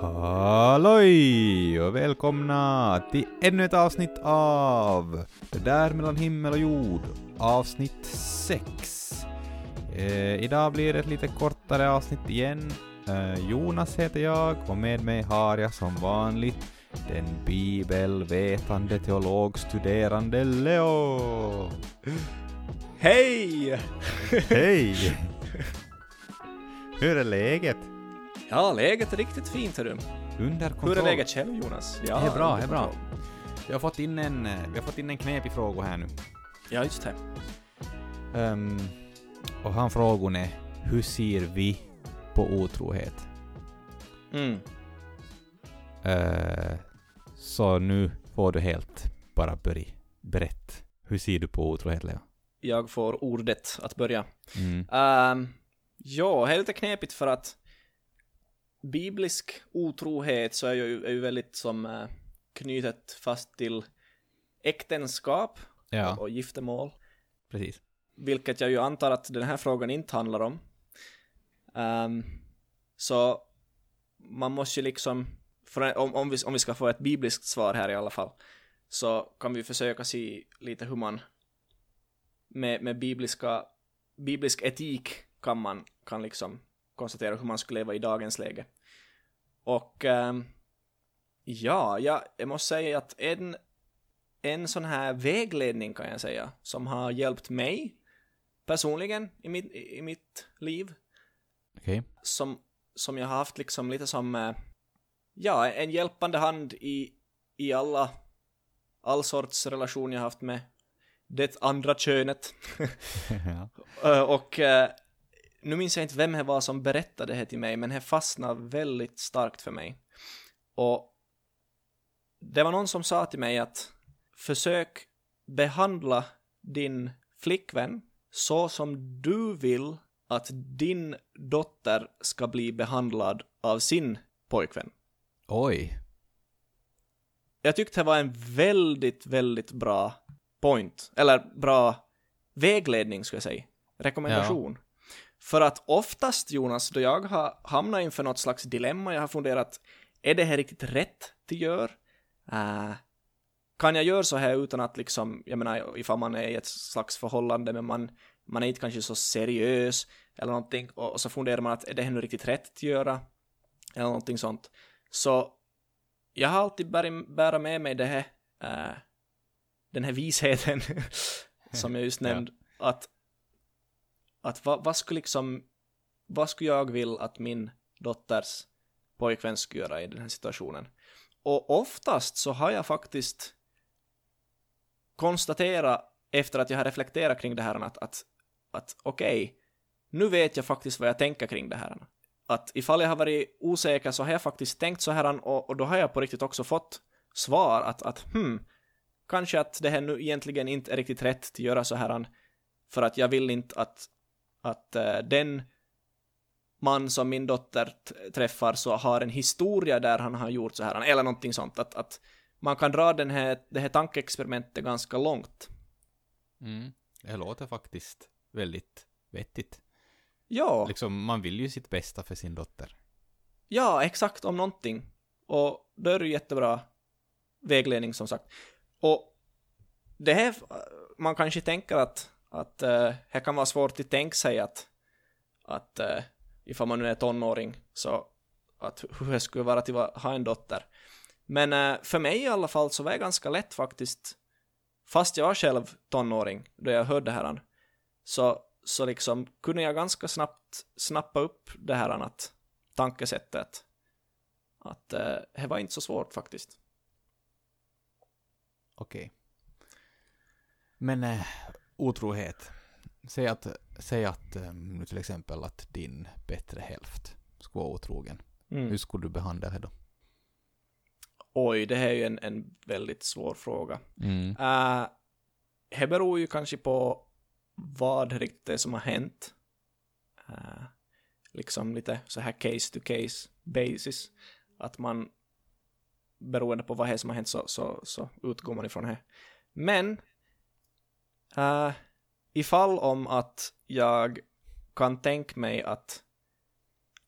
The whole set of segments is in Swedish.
Halloj och välkomna till ännu ett avsnitt av Det där mellan himmel och jord, avsnitt 6. Eh, idag blir det ett lite kortare avsnitt igen. Eh, Jonas heter jag och med mig har jag som vanligt den bibelvetande teologstuderande Leo. Hej! Hej! Hur är läget? Ja, läget är riktigt fint hörru. Under kontroll. Hur är läget själv Jonas? Ja, Det är bra, det är bra. Vi har fått in en, eh, vi har fått in en knepig fråga här nu. Ja, just det. Ehm, och han frågan är hur ser vi på otrohet? Mm. Eh, så nu får du helt bara börja berätta. Hur ser du på otrohet, Leo? Jag får ordet att börja. Mm. Um, ja, det är lite knepigt för att biblisk otrohet så är ju, är ju väldigt som uh, knutet fast till äktenskap Ja, och giftermål. precis. Vilket jag ju antar att den här frågan inte handlar om. Ehm, så man måste ju liksom, för, om, om, vi, om vi ska få ett bibliskt svar här i alla fall, så kan vi försöka se lite hur man med, med bibliska, biblisk etik kan man kan liksom konstatera hur man skulle leva i dagens läge. Och ehm, ja, jag, jag måste säga att en, en sån här vägledning kan jag säga, som har hjälpt mig personligen i mitt, i mitt liv, Okej. som, som jag har haft liksom lite som, eh, ja, en hjälpande hand i, i alla, all sorts relation jag haft med det andra könet. Eh, och eh, nu minns jag inte vem det var som berättade det till mig, men det fastnade väldigt starkt för mig. Och det var någon som sa till mig att försök behandla din flickvän så som du vill att din dotter ska bli behandlad av sin pojkvän. Oj. Jag tyckte det var en väldigt, väldigt bra point, eller bra vägledning skulle jag säga, rekommendation. För att oftast Jonas, då jag har hamnat inför något slags dilemma, jag har funderat, är det här riktigt rätt att göra? Uh, kan jag göra så här utan att liksom, jag menar ifall man är i ett slags förhållande men man, man är inte kanske så seriös eller någonting och, och så funderar man att är det här nu riktigt rätt att göra? Eller någonting sånt. Så jag har alltid bär, bära med mig det här, eh, den här visheten som jag just Ja. nämnde, att, att vad, vad skulle liksom, vad skulle jag vill att min dotters pojkvän skulle göra i den här situationen? Och oftast så har jag faktiskt konstaterat efter att jag har reflekterat kring det här att, att, att okej, nu vet jag faktiskt vad jag tänker kring det här. Att ifall jag har varit osäker så har jag faktiskt tänkt så här och, och då har jag på riktigt också fått svar att, att hmm, kanske att det här nu egentligen inte är riktigt rätt att göra så här för att jag vill inte att, att eh, den man som min dotter träffar så har en historia där han har gjort så här eller någonting sånt att, att man kan dra den här, det här tankeexperimentet ganska långt. Mm. Det låter faktiskt väldigt vettigt. Ja, Liksom, man vill ju sitt bästa för sin dotter. ja, exakt om någonting. Och då är det jättebra vägledning som sagt. Och det här, man kanske tänker att, att eh, uh, det kan vara svårt att tänka sig att, att uh, ifall man nu är tonåring, så att hur det skulle vara att ha en dotter. Men eh, för mig i alla fall så var det ganska lätt faktiskt, fast jag var själv tonåring då jag hörde det här, så, så liksom kunde jag ganska snabbt snappa upp det här att tankesättet. Att eh, det var inte så svårt faktiskt. Okej. Men eh, otrohet. Säg att, säg att eh, nu till exempel att din bättre hälft skulle vara otrogen. Mm. Hur skulle du behandla det då? Oj, det här är ju en, en väldigt svår fråga. Mm. Uh, det beror ju kanske på vad riktigt som har hänt. Uh, liksom lite så här case to case basis. Att man beroende på vad det är som har hänt så, så, så utgår man ifrån det. Men uh, ifall om att jag kan tänka mig att,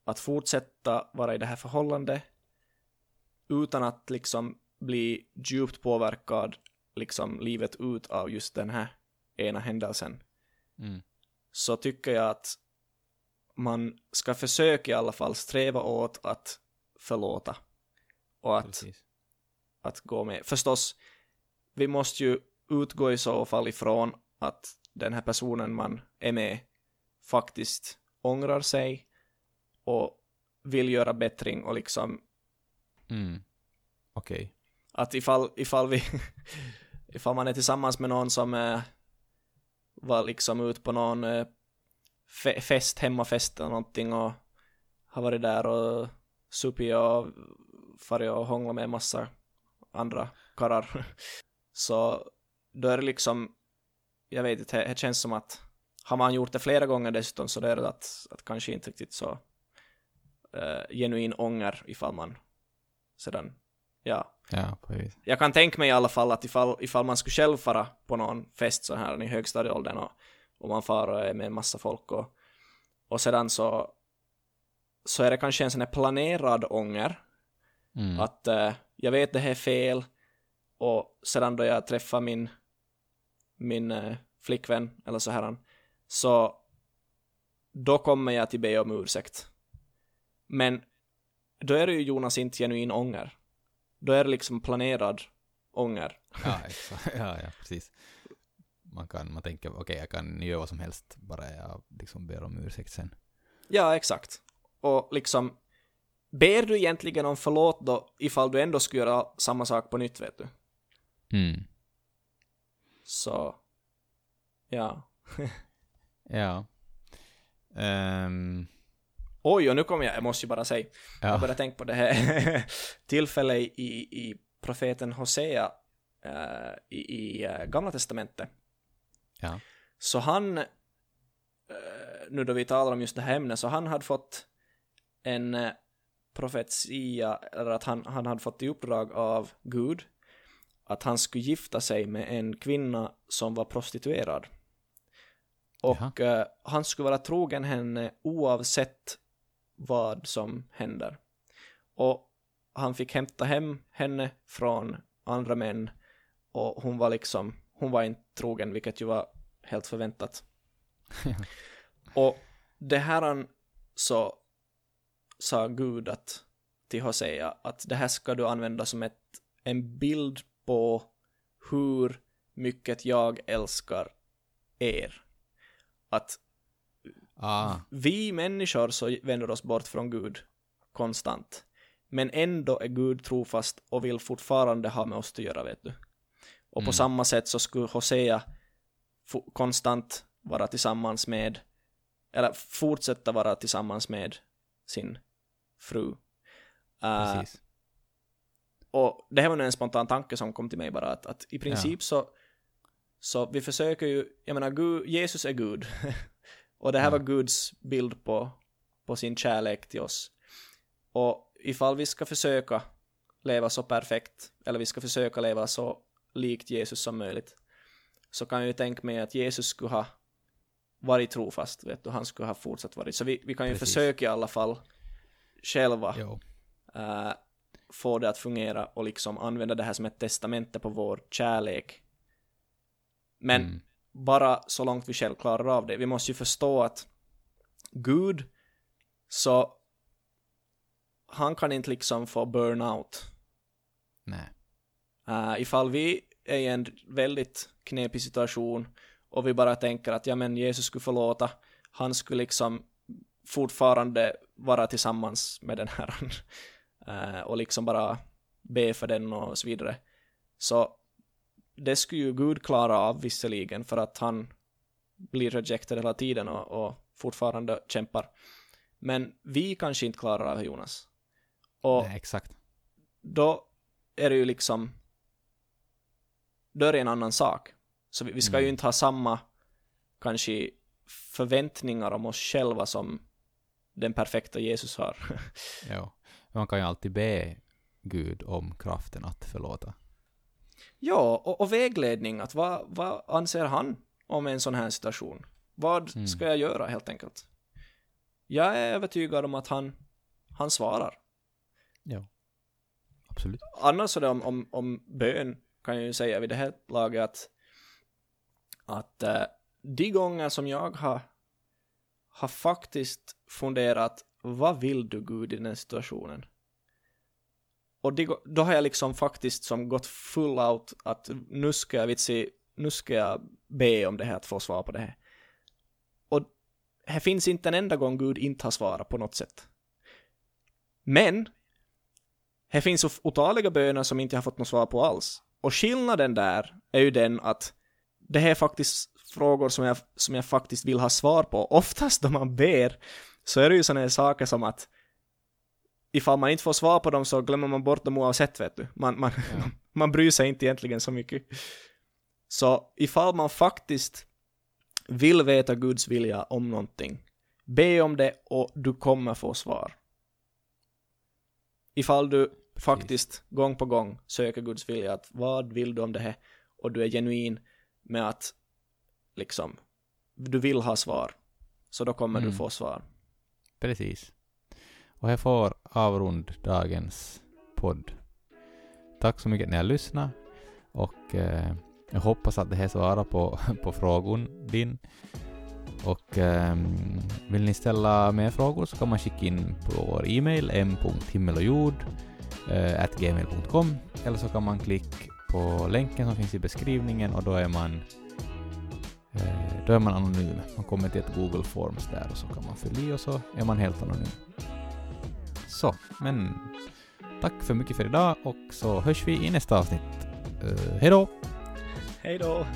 att fortsätta vara i det här förhållandet utan att liksom bli djupt påverkad liksom livet ut av just den här ena händelsen Mm. så tycker jag att man ska försöka i alla fall sträva åt att förlåta och att, Precis. att gå med. Förstås, vi måste ju utgå i så fall ifrån att den här personen man är med faktiskt ångrar sig och vill göra bättring och liksom Mm. Okej. att ifall, ifall vi ifall man är tillsammans med någon som eh, var liksom ut på någon eh, fe fest, hemmafest eller någonting och har varit där och supit och farit och hånglat med massa andra karrar så då är det liksom jag vet inte, det, känns som att har man gjort det flera gånger dessutom så det är det att, att kanske inte riktigt så eh, genuin ånger ifall man sedan ja, Ja, precis. jag kan tänka mig i alla fall att ifall, ifall man skulle själv fara på någon fest så här i högstadieåldern och, och man far och är med en massa folk och, och sedan så så är det kanske en sån här planerad ånger Mm. att eh, jag vet det här är fel och sedan då jag träffar min min eh, flickvän eller så här så då kommer jag till be om ursäkt men då är det ju Jonas inte genuin ånger då är det liksom planerad ånger Ja, exakt. Ja, ja, precis. Man kan, man tänker, okej, jag kan göra vad som helst, bara jag liksom ber om ursäkt sen. Ja, exakt. Och liksom, ber du egentligen om förlåt då ifall du ändå skulle göra samma sak på nytt, vet du? Mm. Så, ja. Ja. Ehm, Oj, och nu kommer jag, jag måste ju bara säga, jag ja. började tänka på det här tillfället i, i profeten Hosea eh, i, i eh, Gamla Testamentet. Ja. Så han, eh, nu då vi talar om just det här ämnet, så han hade fått en profetia, eller att han, han hade fått i uppdrag av Gud att han skulle gifta sig med en kvinna som var prostituerad. Och eh, han skulle vara trogen henne oavsett vad som händer. Och han fick hämta hem henne från andra män och hon var liksom, hon var inte trogen, vilket ju var helt förväntat. och det här han så sa Gud att till Hosea att det här ska du använda som ett, en bild på hur mycket jag älskar er. Att Ah, vi människor så vänder oss bort från Gud konstant. Men ändå är Gud trofast och vill fortfarande ha med oss att göra, vet du. Och på Mm. samma sätt så skulle Hosea konstant vara tillsammans med, eller fortsätta vara tillsammans med sin fru. Uh, precis. Och det här var nu en spontan tanke som kom till mig bara att, att i princip så så vi försöker ju, jag menar Gud, Jesus är Gud och det här Ja. var Guds bild på, på sin kärlek till oss och ifall vi ska försöka leva så perfekt eller vi ska försöka leva så likt Jesus som möjligt så kan jag ju tänka mig att Jesus skulle ha varit trofast, vet du, han skulle ha fortsatt varit. Så vi, vi kan ju Precis. försöka i alla fall själva Jo. Få det att fungera och liksom använda det här som ett testamente på vår kärlek. Men Mm. bara så långt vi själv klarar av det. Vi måste ju förstå att Gud, så han kan inte liksom få burnout. Nej. Uh, ifall vi är i en väldigt knepig situation och vi bara tänker att ja men Jesus skulle förlåta, han skulle liksom fortfarande vara tillsammans med den här och liksom bara be för den och så vidare. Så det skulle ju Gud klara av visserligen för att han blir rejected hela tiden och, och fortfarande kämpar. Men vi kanske inte klarar av Jonas. Och Nej, exakt. då är det ju liksom då är det en annan sak. Så vi, vi ska ju Mm. inte ha samma kanske förväntningar om oss själva som den perfekta Jesus har. Jo. Man kan ju alltid be Gud om kraften att förlåta. ja, och, och vägledning, att vad, vad anser han om en sån här situation? Vad Mm. ska jag göra helt enkelt? Jag är övertygad om att han, han svarar. Jo. absolut. Annars så det om, om, om bön kan jag ju säga vid det här laget att, att uh, de gånger som jag har, har faktiskt funderat vad vill du Gud i den situationen? Och det, då har jag liksom faktiskt som gått full out att nu ska jag vitsi, nu ska jag be om det här att få svar på det här. Och här finns inte en enda gång Gud inte har svarat på något sätt. Men här finns otaliga böner som inte har fått något svar på alls. Och skillnaden där är ju den att det här är faktiskt frågor som jag, som jag faktiskt vill ha svar på. Oftast då man ber så är det ju sådana här saker som att ifall man inte får svar på dem så glömmer man bort dem oavsett vet du. Man, man, ja. man bryr sig inte egentligen så mycket. Så ifall man faktiskt vill veta Guds vilja om någonting, be om det och du kommer få svar. Ifall du Precis. faktiskt gång på gång söker Guds vilja, att vad vill du om det här? Och du är genuin med att liksom, du vill ha svar. Så då kommer mm. du få svar. Precis. Och här får avrund dagens podd. Tack så mycket att ni har lyssnat och eh, jag hoppas att det här svarar på, på frågan din. Och eh, vill ni ställa mer frågor så kan man skicka in på vår e-mail m.himmelochjordgmail.com, eh, eller så kan man klicka på länken som finns i beskrivningen och då är man eh, då är man anonym. Man kommer till ett Google Forms där och så kan man fylla i och så är man helt anonym. Så, men tack för mycket för idag och så hörs vi i nästa avsnitt. Uh, hej då! Hej då!